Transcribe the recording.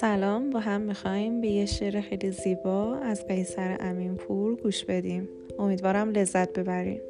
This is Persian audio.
سلام با هم می‌خوایم به یه شعر خیلی زیبا از قیصر امینپور گوش بدیم. امیدوارم لذت ببریم